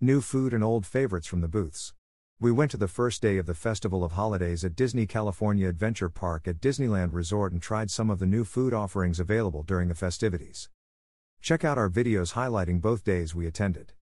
New food and old favorites from the booths. We went to the first day of the Festival of Holidays at Disney California Adventure Park at Disneyland Resort and tried some of the new food offerings available during the festivities. Check out our videos highlighting both days we attended.